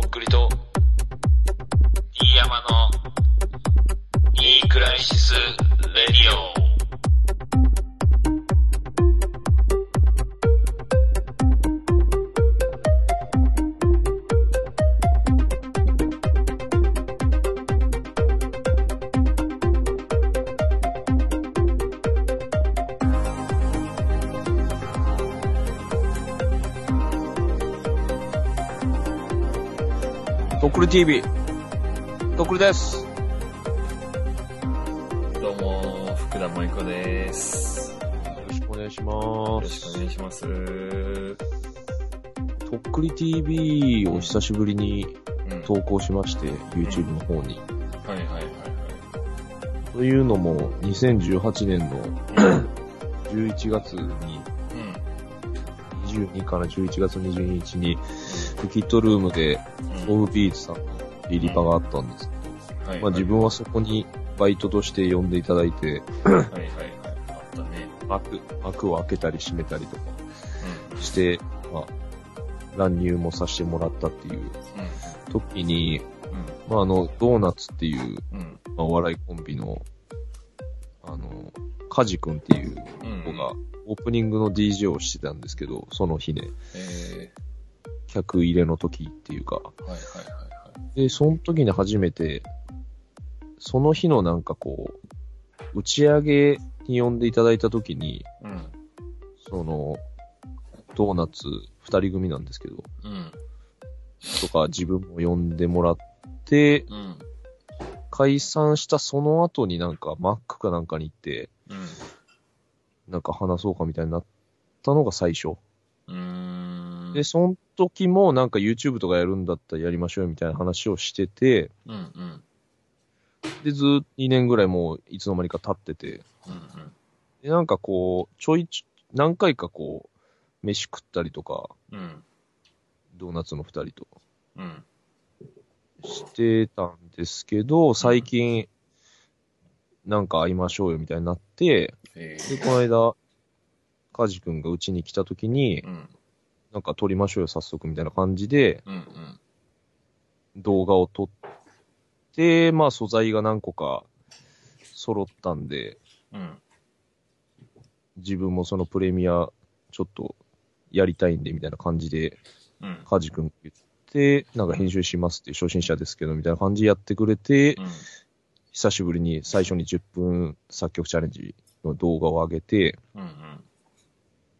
とっくりと、飯山の、いいクライシス・レディ TV。とっくりです。どうも、福田萌子です。よよろしくお願いしまろしくお願いします。うとっくり TV を久しぶりにん。投稿しまして、YouTube の方に。はいはいはいというのも、2018年のはい。11月に、うん。22から11月22日に、キットルームで、うん。オフビーツさんのリリパがあったんですけはいど、まあ自分はそこにバイトとして呼んでいただいて、はいはいはい。あったね。幕、幕を開けたり閉めたりとかうして、まあ、乱入もさせてもらったっていうん。時に、うん。まああの、ドーナツっていう、うん。うん。まあ、お笑いコンビの、あの、カジ君っていううん。子が、オープニングの DJ をしてたんですけど、その日ね、え客入れの時っていうか、ー、はいはいはいはい。で、その時に初めて、その日のなんかこう、打ち上げに呼んでいただいた時に、うん。その、ドーナツ二人組なんですけど、うん。とか自分も呼んでもらって、うん。解散したその後になんか Mac かなんかに行って、うん。なんか話そうかみたいになったのが最初。うーん。で、その時もなんか YouTube とかやるんだったらやりましょうよみたいな話をしてて、うんうん。で、ずーっと2年ぐらいもういつの間にか経ってて、うんで、なんかこう、ちょいちょ、何回かこう、飯食ったりとか、うん。うん。ドーナツの2人とうん。してたんですけど、最近、なんか会いましょうよみたいになって、えで、この間、カジ君がうちに来た時にー。、うん。なんか撮りましょうよ早速みたいな感じで、うんうん。動画を撮って、まあ素材が何個か揃ったんで、うん。自分もそのプレミアちょっとやりたいんでみたいな感じで、うん。カジ君言って、なんか編集しますって初心者ですけどみたいな感じでやってくれて、うん。久しぶりに最初に10分作曲チャレンジの動画を上げて、うんうん。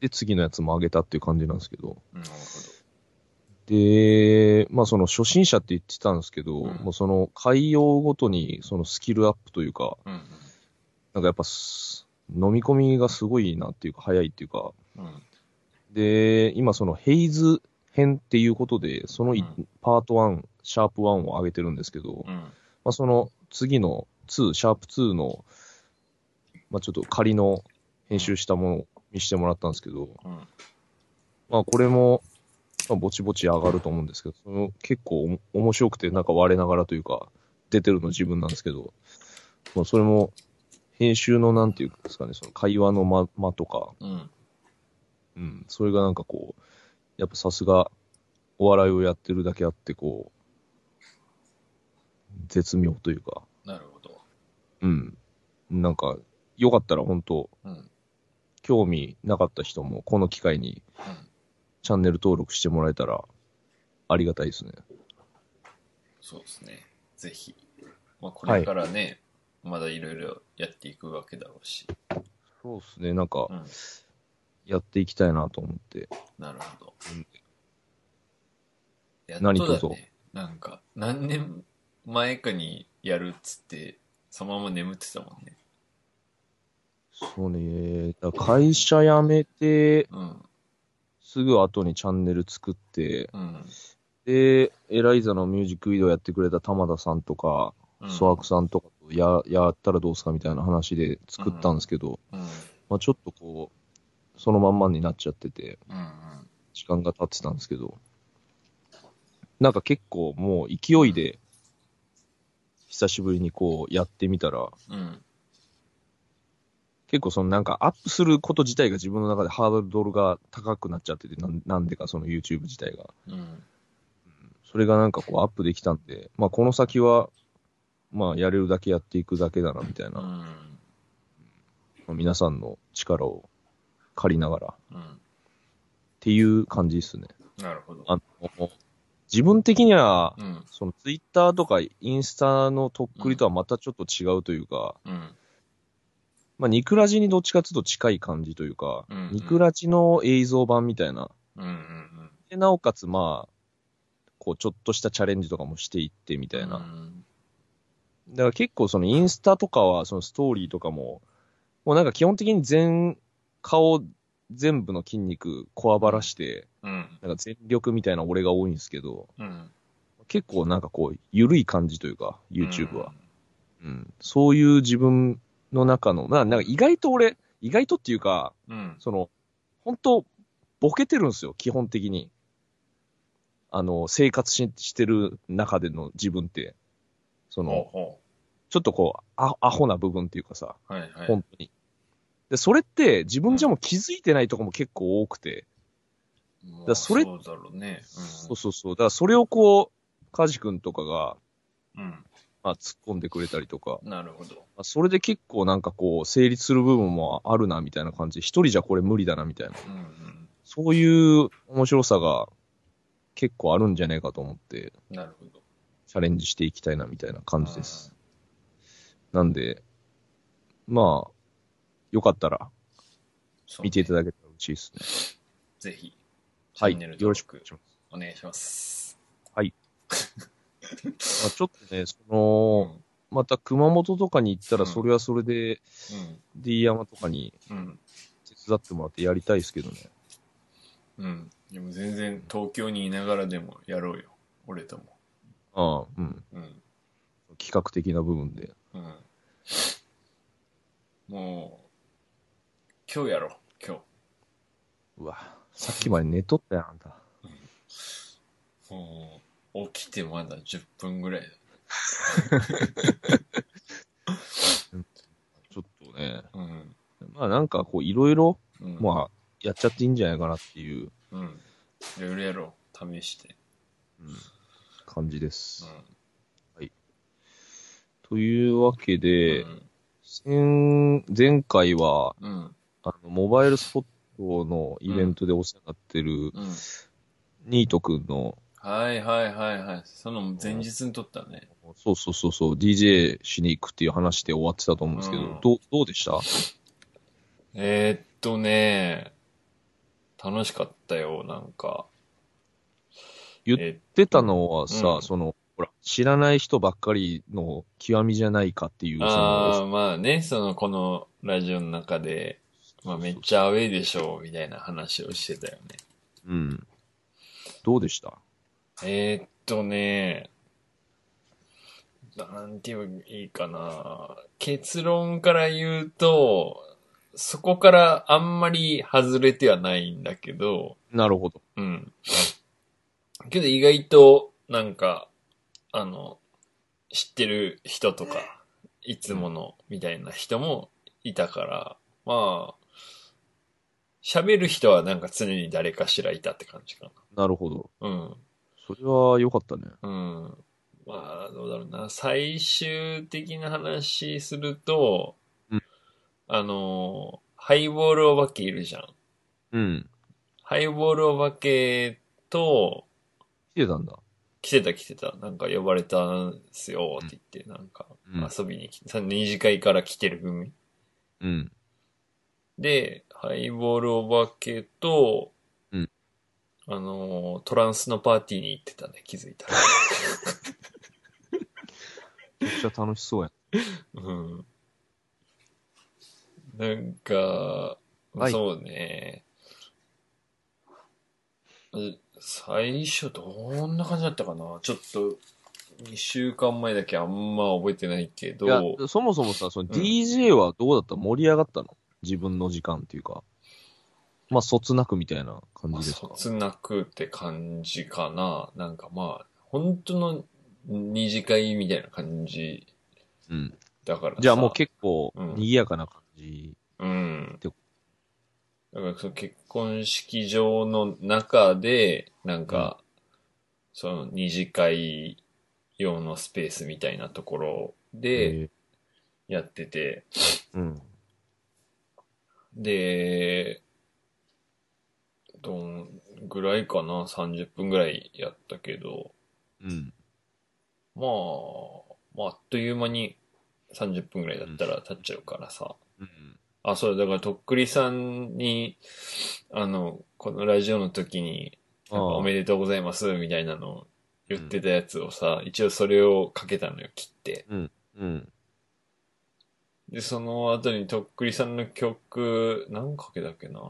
で、次のやつも上げたっていう感じなんですけど、なるほで、まあその初心者って言ってたんですけど、うんもうその海洋ごとにそのスキルアップというか、ど。うんなんかやっぱす飲み込みがすごいなっていうか、早いっていうか、うん。うん。で、今そのヘイズ編っていうことで、そのい、うんパート1、シャープ1を上げてるんですけど、うん。まあその次の2、シャープ2の、まあちょっと仮の編集したものを見せてもらったんですけど、うん。まあこれも、まあ、ぼちぼち上がると思うんですけど、その結構面白くてなんか我ながらというか、出てるの自分なんですけど、まあそれも、編集のなんていうんですかね、その会話の間間とか、うん。うん、それがなんかこう、やっぱさすが、お笑いをやってるだけあって、こう、絶妙というか、なるほど。うん。なんか、よかったら本当、うん。興味なかった人も、この機会にうん。チャンネル登録してもらえたら、ありがたいですね。そうですね。ぜひ。まあ、これからね、まだいろいろやっていくわけだろうし。そうですね、なんかう、ん。やっていきたいなと思って。なるほど。うんやっとだ何卒ね。なんか、何年前かにやるっつって、そのまま眠ってたもんね。そうね、だ会社辞めて、うん。すぐ後にチャンネル作って、うん。で、エライザのミュージックビデオやってくれた玉田さんとか、うん。ソワクさんとかとや、やったらどうすかみたいな話で作ったんですけど、うん。まあちょっとこう、そのまんまになっちゃってて。時間が経ってたんですけど、なんか結構もう勢いで、久しぶりにこうやってみたら、うん。結構そのなんかアップすること自体が自分の中でハードルが高くなっちゃってて、なんなんでかその YouTube 自体が。うん。そそれがなんかこうアップできたんで、まあこの先は、まあやれるだけやっていくだけだなみたいな、うん。まあ皆さんの力を借りながらっうん。ていう感じですね。なるほど。あの、自分的には、うん。そのツイッターとかインスタのとっくりとはまたちょっと違うというか、うん。まあニクラジにどっちかというと近い感じというか、うんうんニクラジの映像版みたいな、うん。うん。でなおかつまあ、こうちょっとしたチャレンジとかもしていってみたいな。うんだから結構そのインスタとかはそのストーリーとかも、もうなんか基本的に全顔全部の筋肉こわばらして、うん。なんか全力みたいな俺が多いんですけど、うん。結構なんかこう、緩い感じというか、YouTube は。うん。そういう自分の中の、ななんか意外と俺、意外とっていうか、うん。その、本当ボケてるんですよ、基本的に。あの、生活ししてる中での自分って。その、ほうほちょっとこう、アアホな部分っていうかさ、う。はいはい。本当に。で、それって自分じゃもう気づいてないとこも結構多くて、まあだそれそうだろうね。そうそうそう。だからそれをこう、カジ君とかが、うん。まあ、突っ込んでくれたりとか、うん。なるほど。まあ、それで結構なんかこう、成立する部分もあるな、みたいな感じで、一人じゃこれ無理だな、みたいな。うんうん。そういう面白さが結構あるんじゃないかと思って、なるほど。チャレンジしていきたいな、みたいな感じです。なんで、まあ、よかったら見ていただけたら嬉しいですね。ぜひ、はい。チャンネルよ登録ろしくお願いします。お願いします。ま あ、ちょっとね、その、また熊本とかに行ったら、うんそれはそれで、D 山とかにうん。うん。手伝ってもらってやりたいですけどね。うん。でも全然東京にいながらでもやろうよ。俺とも。ああ、うん。うん。企画的な部分で。うん。もう、今日やろう。今うわ、さっきまで寝とったやん、あんた。日。もう、起きてまだ10分ぐらいだ。ちょっとね、うん。まあなんかこういろいろ、うん。まあやっちゃっていいんじゃないかなっていう、うん。いろいろやろう。試して。うん感じです。うというわけで、ん。先前回は、うん。あの、モバイルスポットのイベントでお世話になってる、うん。ニートくんの、はいはいはいはい。その前日に撮ったね。そうそうそうそう、DJ しに行くっていう話で終わってたと思うんですけど、うんどう、どうでした？えー、っとね、楽しかったよ、なんか。言っえ出たのはさ、うんその、ほら、知らない人ばっかりの極みじゃないかっていう、そああ、の、まあね、その、このラジオの中で、まあめっちゃアウェイでしょう、みたいな話をしてたよね。うん。どうでした？えー、っとね、なんて言えばいいかな。結論から言うと、そこからあんまり外れてはないんだけど、なるほど。うん。けど意外と、なんか、あの、知ってる人とか、いつものみたいな人もいたから、まあ、喋る人はなんか常に誰かしらいたって感じかなるほど。な。うん。それは良かったね。うん。まあ、どうだろうな。最終的な話すると、うんあの、ハイボールお化けいるじゃん。うん。ハイボールお化けと、来てたんだ。来てた来てた。なんか呼ばれたんすよって言って、なんかうん遊びに来て、さ二次会から来てる組。うん。で、ハイボールお化けと、うんあのー、トランスのパーティーに行ってたね、気づいたら。めっちゃ楽しそうや。うん。なんか、はいそうね。う最初どんな感じだったかな？ちょっと、2週間前だけあんま覚えてないけど、そもそもさ、その DJ はどうだった？盛り上がったの？自分の時間っていうか。まあ、そつなくみたいな感まあ、じですか？そつなくって感じかな。なんかまあ、本当の二次会みたいな感じうん。だからさ。じゃあもう結構、うん賑やかな感じ。うん。てだからその結婚式場の中で、なんか、その二次会用のスペースみたいなところでえやってて、ーうん。で、どんぐらいかな ?30 分ぐらいやったけど、うん。まあ、まあ、あっという間に30分ぐらいだったら経っちゃうからさ。うん。あ、そう、だからとっくりさんに、あの、このラジオの時に、おめでとうございますみたいなのを言ってたやつをさ、一応それをかけたのよ、切って。うん。で、その後にとっくりさんの曲、何かけたっけな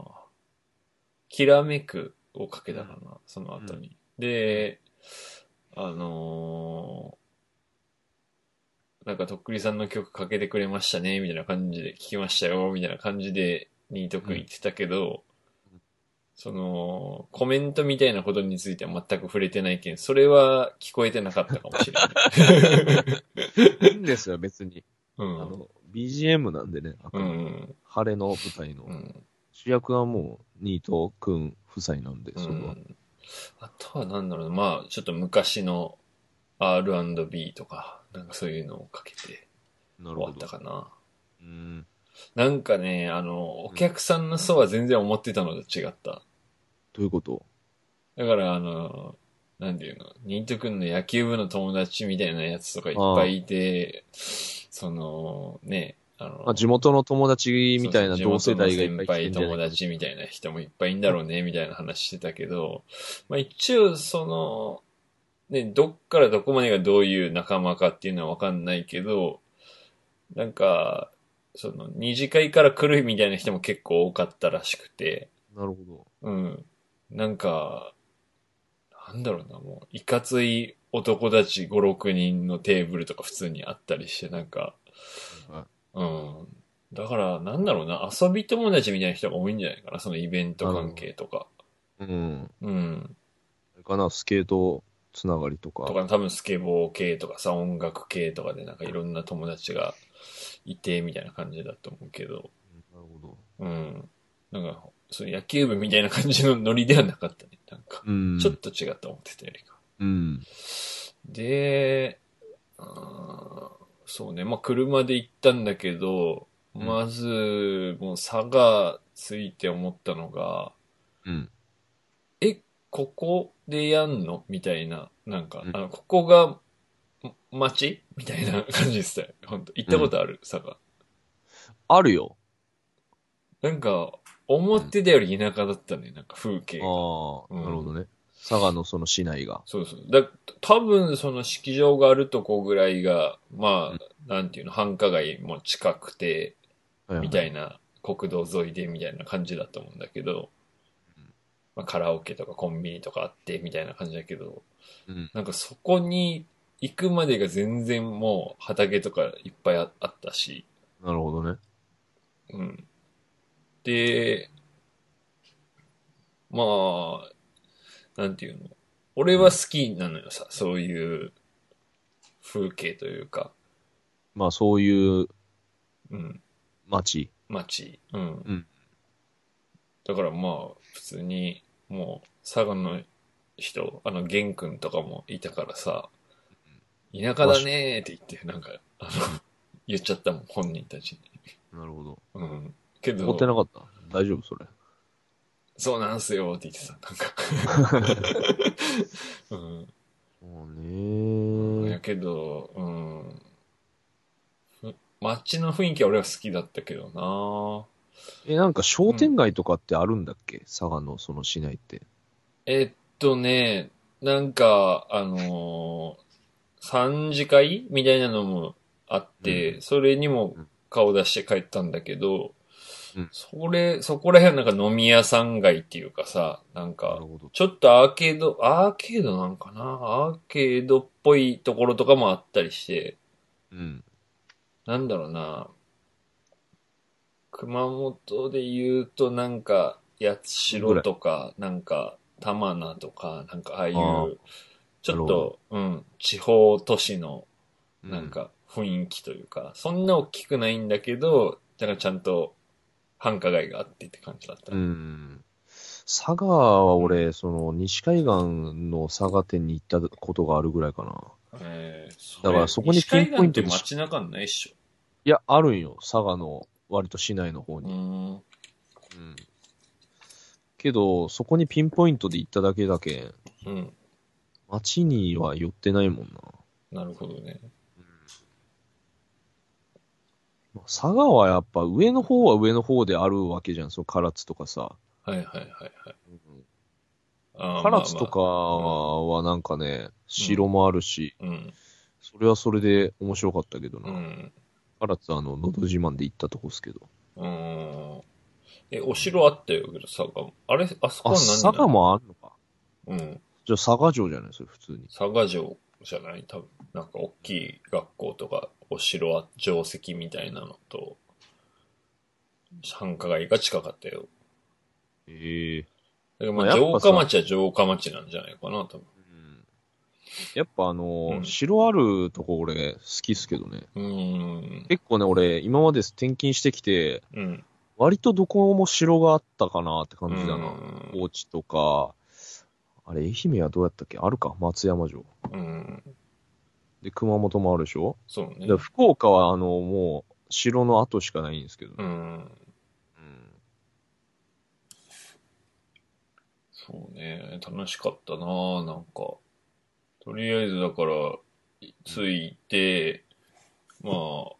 きらめくをかけたかな、その後に。で、あのーなんかとっくりさんの曲かけてくれましたね、みたいな感じで聞きましたよ、みたいな感じで、ニートくん言ってたけど、その、コメントみたいなことについては全く触れてないけん、それは聞こえてなかったかもしれない。いいんですよ、別に。うん。あの、BGM なんでね、あくうん。晴れの舞台の。うん。主役はもう、ニートくん夫妻なんで、それは。うんあとはなんだろうな、まあ、ちょっと昔の R&B とか、なんかそういうのをかけて終わった。かな。うん。なんかね、あの、お客さんの層は全然思ってたのと違った。どういうこと？だから、あの、なんていうの、ニート君の野球部の友達みたいなやつとかいっぱいいて、その、ね、まあ、地元の友達みたいな同世代がいっぱい来てんじゃない友達みたいな人もいっぱいいんだろうね、みたいな話してたけど、まあ一応その、ね、どっからどこまでがどういう仲間かっていうのはわかんないけど、なんか、その、二次会から来るみたいな人も結構多かったらしくて、なるほうん。なんか、なんだろうな、もう、いかつい男たち5、6人のテーブルとか普通にあったりして、なんか、うん。だから、なんだろうな、遊び友達みたいな人が多いんじゃないかな、そのイベント関係とか。うん。うん。あれかな、スケートつながりとか。とか、多分スケボー系とかさ、音楽系とかでなんかいろんな友達がいて、みたいな感じだと思うけど、なるほど。うん。なんか、そ野球部みたいな感じのノリではなかったね。なんか、うん。ちょっと違った思ってたよりか。うん。で、あーそうね、まあ、車で行ったんだけど、うんまず、もう差がついて思ったのが、うん。え、ここでやんの？みたいな、なんか、うんあの、ここが、ん街みたいな感じでしたよ。本当行ったことある、佐賀。あるよ。なんか、思ってたより田舎だったね、なんか風景あが。あ、うんなるほどね。佐賀のその市内が。そうそう。だ多分その式場があるとこぐらいが、まあ、なんていうの、繁華街も近くて、みたいいな国道沿いでみたいな感じだと思うんだけど、まあ、カラオケとかコンビニとかあってみたいな感じだけど、な。うん。なんかそこに行くまでが全然もう畑とかいっぱいああったし、なるほどね。うん。で、まあ、なんていうの？俺は好きなのよさ、そういう風景というか、まあそういううん、街。街。うん。うんだからまあ、普通に、もう、佐賀の人、あの、玄君とかもいたからさ、田舎だねーって言って、なんか、あの、言っちゃったもん、本人たちに。なるほど。うん。け怒ってど、なかった？大丈夫それ。そうなんすよって言ってた、なんか。うん。もうやねけど、うん。ふ街の雰囲気は俺は好きだったけどなえ、なんか商店街とかってあるんだっけ、佐賀のその市内って。えっとね、なんか、あのー三次会みたいなのもあって、うそれにも顔出して帰ったんだけど、うんそれ、そこら辺はなんか飲み屋さん街っていうかさ、なんなか。ちょっとアーケード、アーケードなんかな？アーケードっぽいところとかもあったりして、うん。なんだろうな。熊本で言うとなんか、八代とか、なんか、玉名とか、なんかああいう、ちょっと、うん、地方都市の、うなん、か、雰囲気というか、そんな大きくないんだけど、だからちゃんと、繁華街があってって感じだった。うん。佐賀は俺、その、西海岸の佐賀店に行ったことがあるぐらいかな。えー、だからそこにピンポイントに西海岸って街中にないっしいや、あるんよ。佐賀の、割と市内の方ょ。うに。ーん。うん。けど、そこにピンポイントで行っただけだけん、うん。街には寄ってないもんな。なるほどね。佐賀はやっぱ上の方は上の方であるわけじゃん。そう、唐津とかさ。はいはいはいはい。唐津とかはなんかね、城もあるし。それはそれで面白かったけどな。うん。唐津あの、のど自慢で行ったとこっすけど。うん。え、お城あったよけど、佐賀も。あれ、あそこあ、は何佐賀もあるのか。うん。じゃあ佐賀城じゃないそれ普通に。佐賀城じゃない？多分。なんか大きい学校とか、お城は城跡みたいなのと、繁華街が近かったよ。ええだからまあ、城下町は城下町なんじゃないかな、多分。やっぱあのーうん城あるとこ俺好きっすけどね。うーん。結構ね、俺今まで転勤してきて、うん。割とどこも城があったかなって感じだな。うん高知とか、あれ、愛媛はどうやったっけ？あるか松山城。うん。で、熊本もあるでしょ、そうねで。福岡はあの、もう、城の跡しかないんですけど。うん。うんそうね。楽しかったななんか。とりあえずだから、着いて、まあ、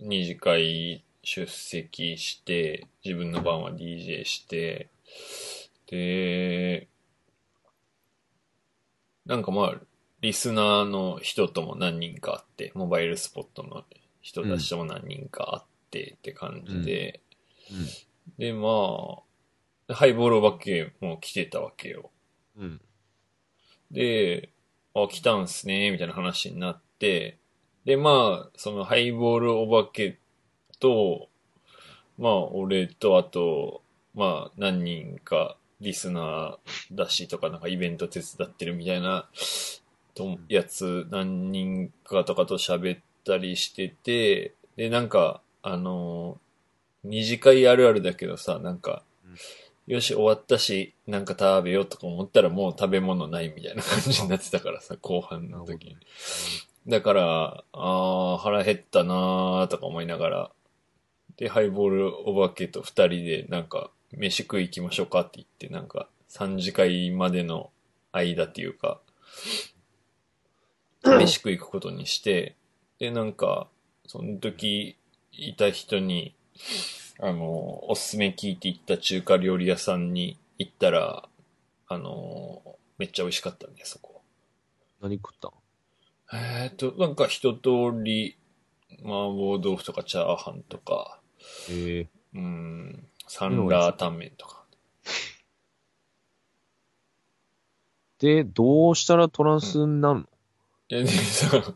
二次会出席して、自分の番は DJ して、で、なんかまあ、リスナーの人とも何人かあって、モバイルスポットの人たちとも何人かあってって感じで、で、まあ、ハイボールお化けも来てたわけよ。うん。うん。で、あ、来たんすね、みたいな話になって、で、まあ、そのハイボールお化けと、まあ、俺と、あと、まあ、何人かリスナーだしとか、なんかイベント手伝ってるみたいな、とやつ、何人かとかと喋ったりしてて、で、なんか、あの二次会あるあるだけどさ、なんか、よし、終わったし、なんか食べようとか思ったらもう食べ物ないみたいな感じになってたからさ、後半の時に。だから、あー、腹減ったなーとか思いながら、で、ハイボールお化けと二人で、なんか、飯食い行きましょうかって言って、なんか、三次会までの間っていうか、飯食い行くことにして、で、なんか、その時いた人に、あの、おすすめ聞いて行った中華料理屋さんに行ったら、あの、めっちゃ美味しかったんで、そこ。何食ったん？えーっと、なんか一通り、麻婆豆腐とかチャーハンとか、ええうん、サンラータンメンとか。で、どうしたらトランスになるの、いや、でさ、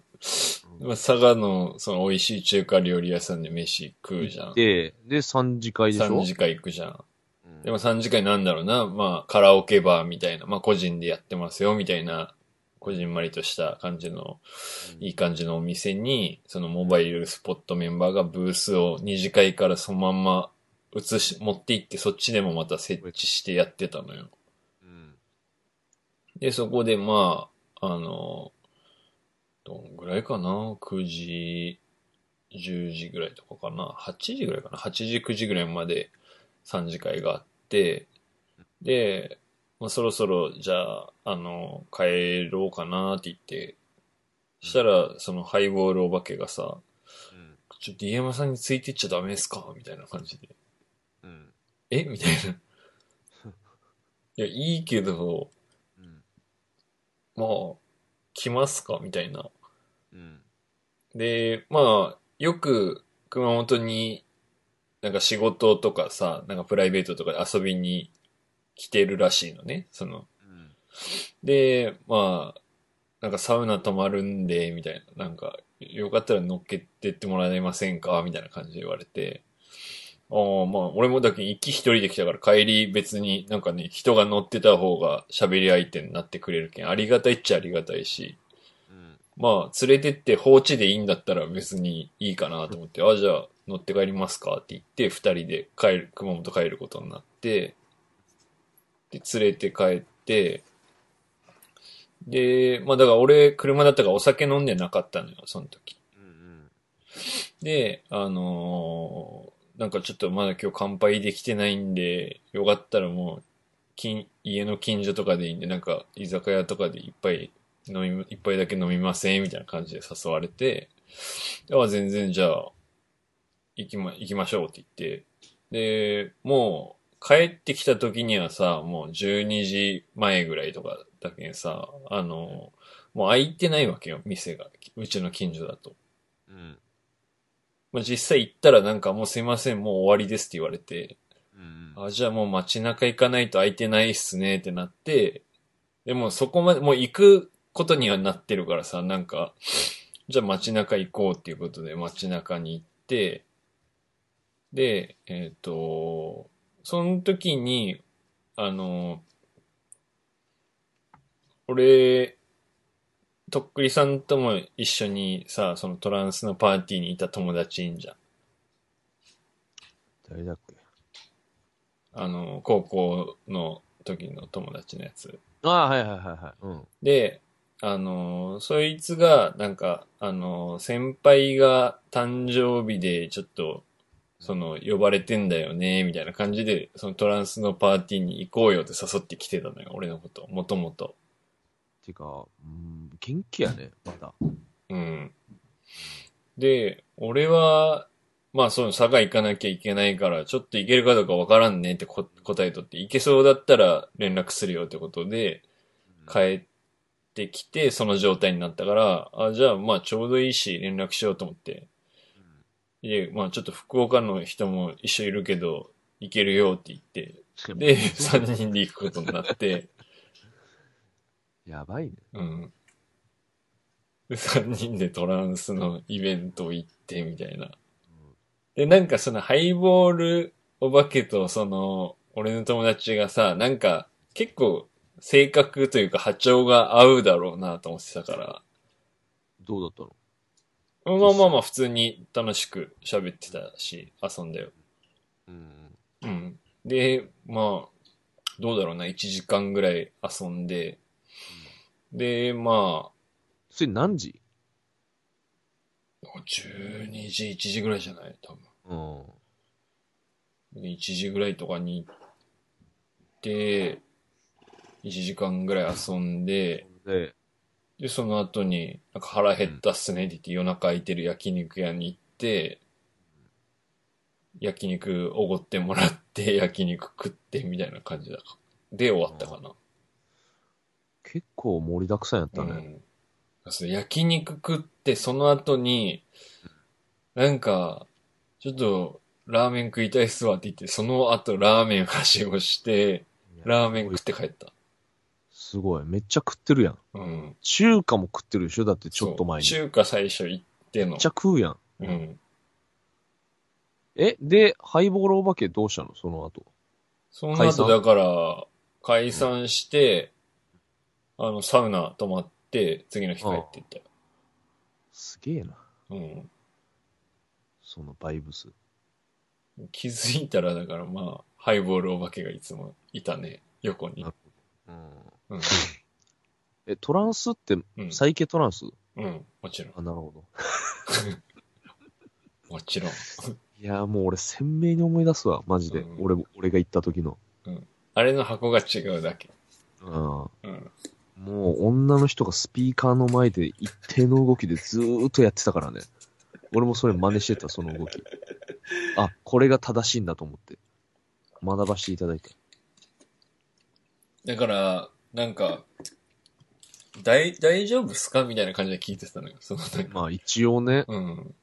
まあ佐賀のその美味しい中華料理屋さんで飯食うじゃん。で、で、3次会でしょ？3次会行くじゃん。うん。でも3次会なんだろうな、まあカラオケバーみたいな、まあ個人でやってますよみたいな、こじんまりとした感じの、いい感じのお店に、そのモバイルスポットメンバーがブースを2次会からそのまんま移し、持って行ってそっちでもまた設置してやってたのよ。うん。で、そこでまあ、あの、どんぐらいかな ?9 時、10時ぐらいとかかな ?8 時ぐらいかな ?8 時、9時ぐらいまで3次会があって、で、まあ、そろそろじゃあ、あの、帰ろうかなって言って、したら、そのハイボールお化けがさ、うんちょ、DM さんについてっちゃダメですか？みたいな感じで。うんえ？みたいな。いや、いいけど、うんまあ、来ますか？みたいな。うんで、まあ、よく熊本になんか仕事とかさ、なんかプライベートとかで遊びに来てるらしいのね。その、うんで、まあ、なんかサウナ泊まるんで、みたいな。なんか、よかったら乗っけてってもらえませんか？みたいな感じで言われて。ああ、まあ、俺もだけ行き一人で来たから帰り別になんかね、人が乗ってた方が喋り相手になってくれるけん、ありがたいっちゃありがたいし。うんまあ、連れてって放置でいいんだったら別にいいかなと思って、あ、じゃあ乗って帰りますかって言って、二人で帰る、熊本帰ることになって、で、連れて帰って、で、まあだから俺車だったからお酒飲んでなかったのよ、その時。うんで、あのーなんかちょっとまだ今日乾杯できてないんで、よかったらもう、近家の近所とかでいいんで、なんか居酒屋とかでいっぱい飲み、一杯だけ飲みませんみたいな感じで誘われて、あ、全然じゃあ、行きま、行きましょうって言って、で、もう帰ってきた時にはさ、もう12時前ぐらいとかだけさ、あのもう開いてないわけよ、店が。うちの近所だと。うん。まあ、実際行ったらなんかもうすいません、もう終わりですって言われて、うん。あ、じゃあもう街中行かないと空いてないっすねってなって、でもそこまで、もう行くことにはなってるからさ、なんか、じゃあ街中行こうっていうことで街中に行って、で、えっ、と、その時に、あの、俺、とっくりさんとも一緒にさ、そのトランスのパーティーにいた友達いんじゃん。誰だっけ？あの、高校の時の友達のやつ。ああ、はいはいはいはい。うん。で、あの、そいつが、なんか、あの、先輩が誕生日でちょっと、その、呼ばれてんだよね、みたいな感じで、そのトランスのパーティーに行こうよって誘ってきてたのよ、俺のこと、もともと。てか、うん、元気やね、また。うん。で、俺は、まあその佐賀行かなきゃいけないから、ちょっと行けるかどうかわからんねってこ答えとって、行けそうだったら連絡するよってことで、帰ってきて、その状態になったから、あ、じゃあまあちょうどいいし連絡しようと思って。で、まあちょっと福岡の人も一緒いるけど、行けるよって言って、で、3人で行くことになって、やばいね。うん。で、3人でトランスのイベント行って、みたいな。で、なんかそのハイボールお化けとその、俺の友達がさ、なんか結構性格というか波長が合うだろうなと思ってたから、どうだったの？まあまあまあ普通に楽しく喋ってたし、遊んだよ。うん。うん。で、まあ、どうだろうな、1時間ぐらい遊んで、で、まあ、それ何時？12時、1時ぐらいじゃない？多分。うん。1時ぐらいとかに行って、1時間ぐらい遊んで、で、で、その後に、なんか腹減ったっすねって言って夜中空いてる焼肉屋に行って、焼肉おごってもらって、焼肉食ってみたいな感じだか。で終わったかな。結構盛りだくさんやったね。うん。焼肉食って、その後に、なんか、ちょっと、ラーメン食いたいっすわって言って、その後ラーメンはしごして、ラーメン食って帰った。すごい。めっちゃ食ってるやん。うん。中華も食ってるでしょ？だってちょっと前に。中華最初行ってのめっち。ゃ食うやん。うん。え、で、ハイボールお化けどうしたの？その後。その後だから、解散して、あの、サウナ泊まって、次の日帰っていったよ。すげえな。うん。そのバイブス。気づいたら、だからまあ、ハイボールお化けがいつもいたね。横にうん。うん。え、トランスって、うん。サイケトランス？うん。もちろん。あ、なるほど。もちろん。いや、もう俺鮮明に思い出すわ。マジで。うん俺も、俺が行った時の。あれの箱が違うだけ。うん。うん。もう女の人がスピーカーの前で一定の動きでずーっとやってたからね。俺もそれ真似してた、その動き。あ、これが正しいんだと思って。学ばせていただいた。だから、なんか、大、大丈夫っすかみたいな感じで聞いてたのよ。そのまあ一応ね、うん。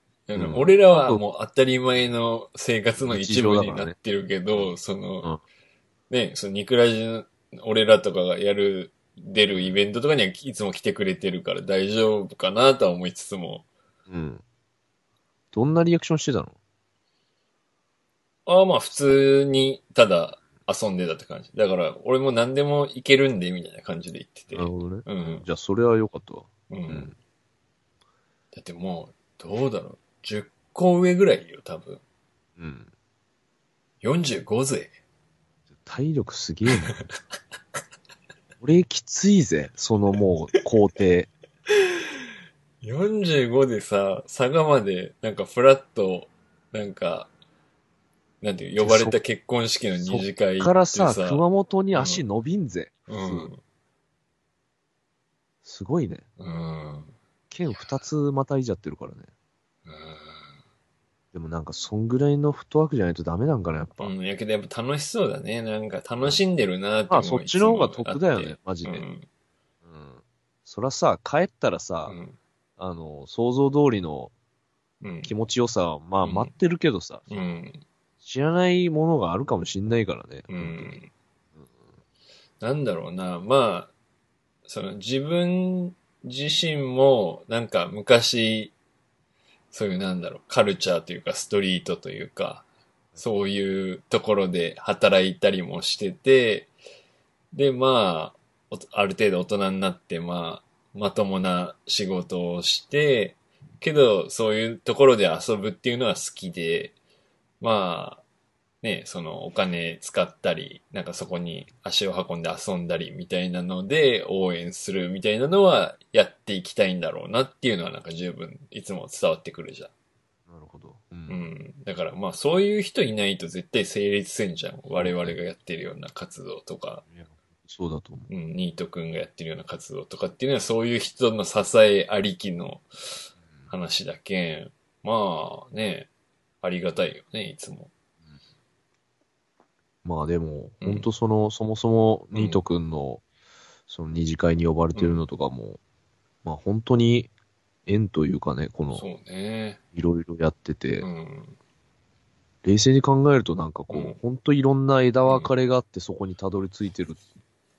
俺らはもう当たり前の生活の一部になってるけど、その、ね、そのニクラジの俺らとかがやる、出るイベントとかにはいつも来てくれてるから大丈夫かなとは思いつつも、うん。どんなリアクションしてたの？ああまあ普通にただ遊んでたって感じ。だから俺も何でもいけるんでみたいな感じで言ってて。なるほどね。うん。じゃあそれは良かったわ。う。うんん。だってもう、どうだろう。10個上ぐらいよ、多分。うん。45ぜ。体力すげえな。俺きついぜ、そのもう工程。45でさ、佐賀まで、なんかフラッと、なんか、なんていう、呼ばれた結婚式の二次会行からさ、さ、熊本に足伸びんぜ。うん。すごいね。うん。剣二つまたいじゃってるからね。うんでもなんか、そんぐらいのフットワークじゃないとダメなんかな、やっぱ。うん、やけどやっぱ楽しそうだね。なんか楽しんでるなってまあ、思そっちの方が得だよね、マジで。うん。うん。そらさ、帰ったらさ、うんあの、想像通りのうん。気持ちよさは、まあ、うん待ってるけどさ、うん。知らないものがあるかもしんないからね。うん。なんだろうな。まあ、その自分自身もなんか昔、そういうなんだろう、カルチャーというかストリートというか、そういうところで働いたりもしてて、で、まあ、おある程度大人になって、まあ、まともな仕事をして、けど、そういうところで遊ぶっていうのは好きで、まあ、ね、そのお金使ったり、なんかそこに足を運んで遊んだりみたいなので応援するみたいなのはやっていきたいんだろうなっていうのはなんか十分いつも伝わってくるじゃん。なるほど。う。うんん。だからまあそういう人いないと絶対成立せんじゃん。我々がやってるような活動とか、そうだと思う。うん、ニート君がやってるような活動とかっていうのはそういう人の支えありきの話だけん。まあね、ありがたいよね、いつも。まあでも、うんほんとその、そもそもニート君の、その二次会に呼ばれてるのとかも、まあ本当に縁というかね、この、そうね。いろいろやってて、うん。冷静に考えるとなんかこう、うんほんといろんな枝分かれがあってそこにたどり着いてるっ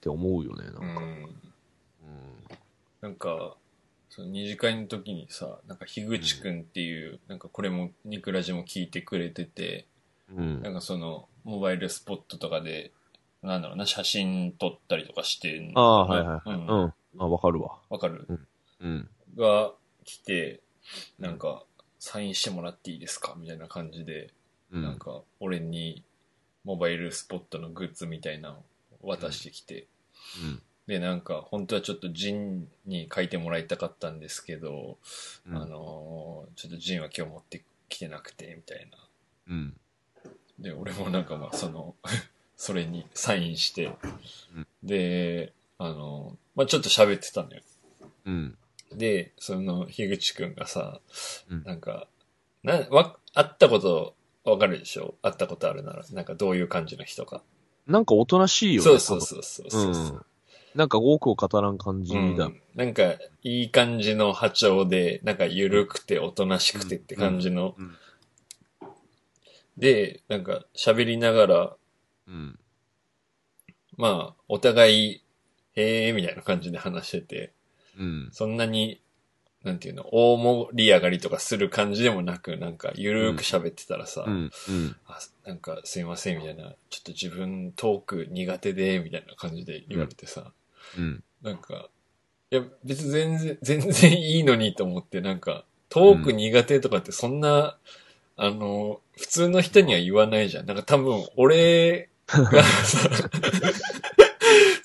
て思うよね、なんか。うん。うんなんか、その二次会の時にさ、なんか樋口くんっていう、なんかこれもニクラジも聞いてくれてて、うん。なんかその、モバイルスポットとかで、なんだろうな、写真撮ったりとかしてああ、はいはい。う。うんん。あ、わかるわ。わかるうん。が来て、なんか、サインしてもらっていいですか？みたいな感じで、うん。なんか、俺に、モバイルスポットのグッズみたいなのを渡してきて、うん。で、なんか、本当はちょっとジンに書いてもらいたかったんですけど、うんあのーちょっとジンは今日持ってきてなくて、みたいな。うん。で、俺もなんかまあ、その、それにサインしてうん、で、あのーまあちょっと喋ってたのよ。うん。で、その、樋口くんがさ、うんなんか、な、わ、会ったことわかるでしょ？会ったことあるなら、なんかどういう感じの人か。なんかおとなしいよね。そうそうそうそうそううんなんか多くを語らん感じだ。うんなんか、いい感じの波長で、なんか緩くておとなしくてって感じの。うんで、なんか喋りながら、うん。まあ、お互い、へえ、みたいな感じで話してて、うん。そんなに、なんていうの、大盛り上がりとかする感じでもなく、なんか、ゆるーく喋ってたらさ、うん。うん。あ、なんか、すいません、みたいな、ちょっと自分トーク苦手で、みたいな感じで言われてさ、うん。なんか、いや、別に全然、全然いいのにと思って、なんか、トーク苦手とかってそんな、あの、普通の人には言わないじゃん。なんか多分、俺が さ、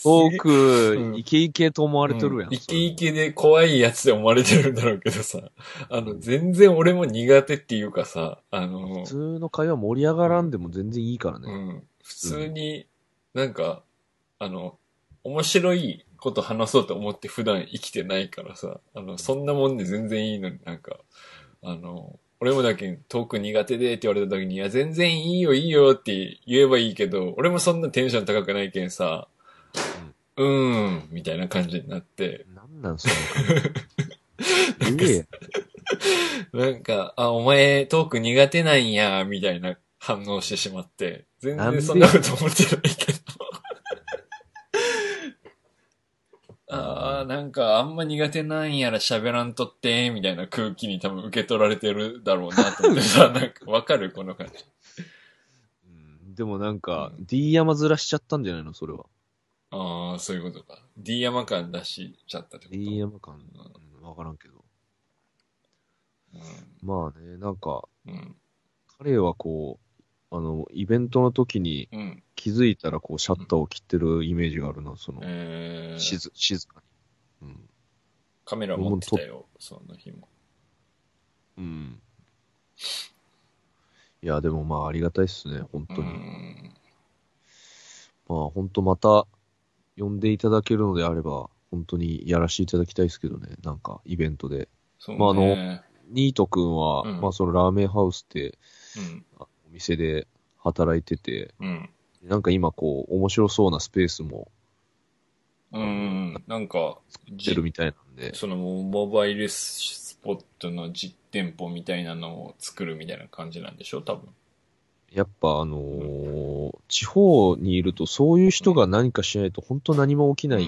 多くう、んイケイケと思われてるやん。うんイケイケで怖いやつで思われてるんだろうけどさ、あの、全然俺も苦手っていうかさ、あの普、通の会話盛り上がらんでも全然いいからね。うん、普通になんか、あの、面白いこと話そうと思って普段生きてないからさ、あの、そんなもんで全然いいのになんか、あの、俺もだけトーク苦手でって言われた時に、いや、全然いいよいいよって言えばいいけど、俺もそんなテンション高くないけんさ、うーん、みたいな感じになって、なんなんその会話。ええなんか、あ、お前トーク苦手なんや、みたいな反応してしまって、全然そんなこと思ってないけど。なんかあんま苦手なんやら喋らんとって、みたいな空気に多分受け取られてるだろうなと思ってさ、なんかわかる？この感じ。うんでもなんか、D 山ずらしちゃったんじゃないの？それは。ああ、そういうことか。D 山感出しちゃったってこと？D 山感、うんわからんけど。まあね、なんか、うん。うん。彼はこう、あの、イベントの時にうん。気づいたらこう、シャッターを切ってるイメージがあるな、その、えー、静静かに。うん。カメラ持ってたよ、その日も。うん。いや、でもまあ、ありがたいっすね、本当に。うん。まあ、本当また、呼んでいただけるのであれば、本当にやらせていただきたいですけどね、なんか、イベントで。そうね。まああのニートくんは、うんまあ、そのラーメンハウスって、うん。あお店で働いてて、うん。なんか今こう、面白そうなスペースもうん。なんか、出るみたいなんで、そのモバイルスポットの実店舗みたいなのを作るみたいな感じなんでしょ多分。やっぱあのー地方にいるとそういう人が何かしないと本当何も起きない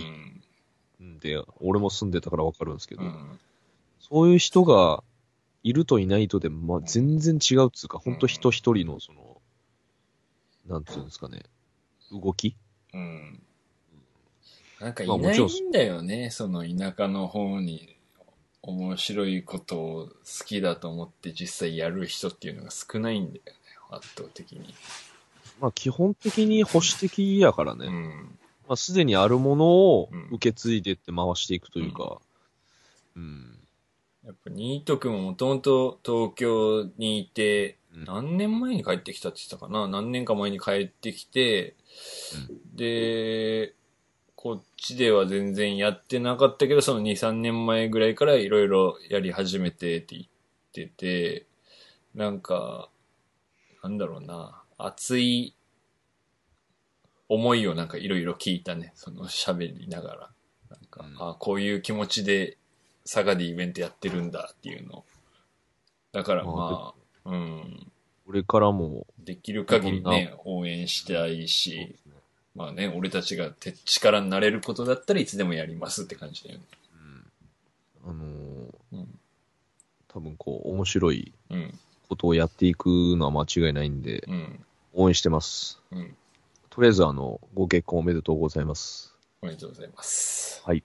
うん。んで、俺も住んでたからわかるんですけど、うん。そういう人がいるといないとで、まあ、全然違うっつうか、本当人一人のその、なんていうんですかね、動きうん。なんかいないんんだよね、その田舎の方に面白いことを好きだと思って実際やる人っていうのが少ないんだよね、圧倒的に。まあ基本的に保守的やからね、うん。まあすでにあるものをうん。受け継いでって回していくというか、うん。やっぱニート君ももともと東京にいて、うん。何年前に帰ってきたって言ってたかな？何年か前に帰ってきて、で、こっちでは全然やってなかったけど、その2、3年前ぐらいからいろいろやり始めてって言ってて、なんか、なんだろうな、熱い思いをなんかいろいろ聞いたね、その喋りながら。なんか、うんあこういう気持ちで佐賀でイベントやってるんだっていうの。だからまあ、うん、これからも、できる限りね、応援したいしねまあね、俺たちが手力になれることだったらいつでもやりますって感じだよね。うんあのーうん。多分こう、面白いうん。ことをやっていくのは間違いないんで、うん。応援してます。うん。とりあえず、あの、ご結婚おめでとうございます。おめでとうございます。はい。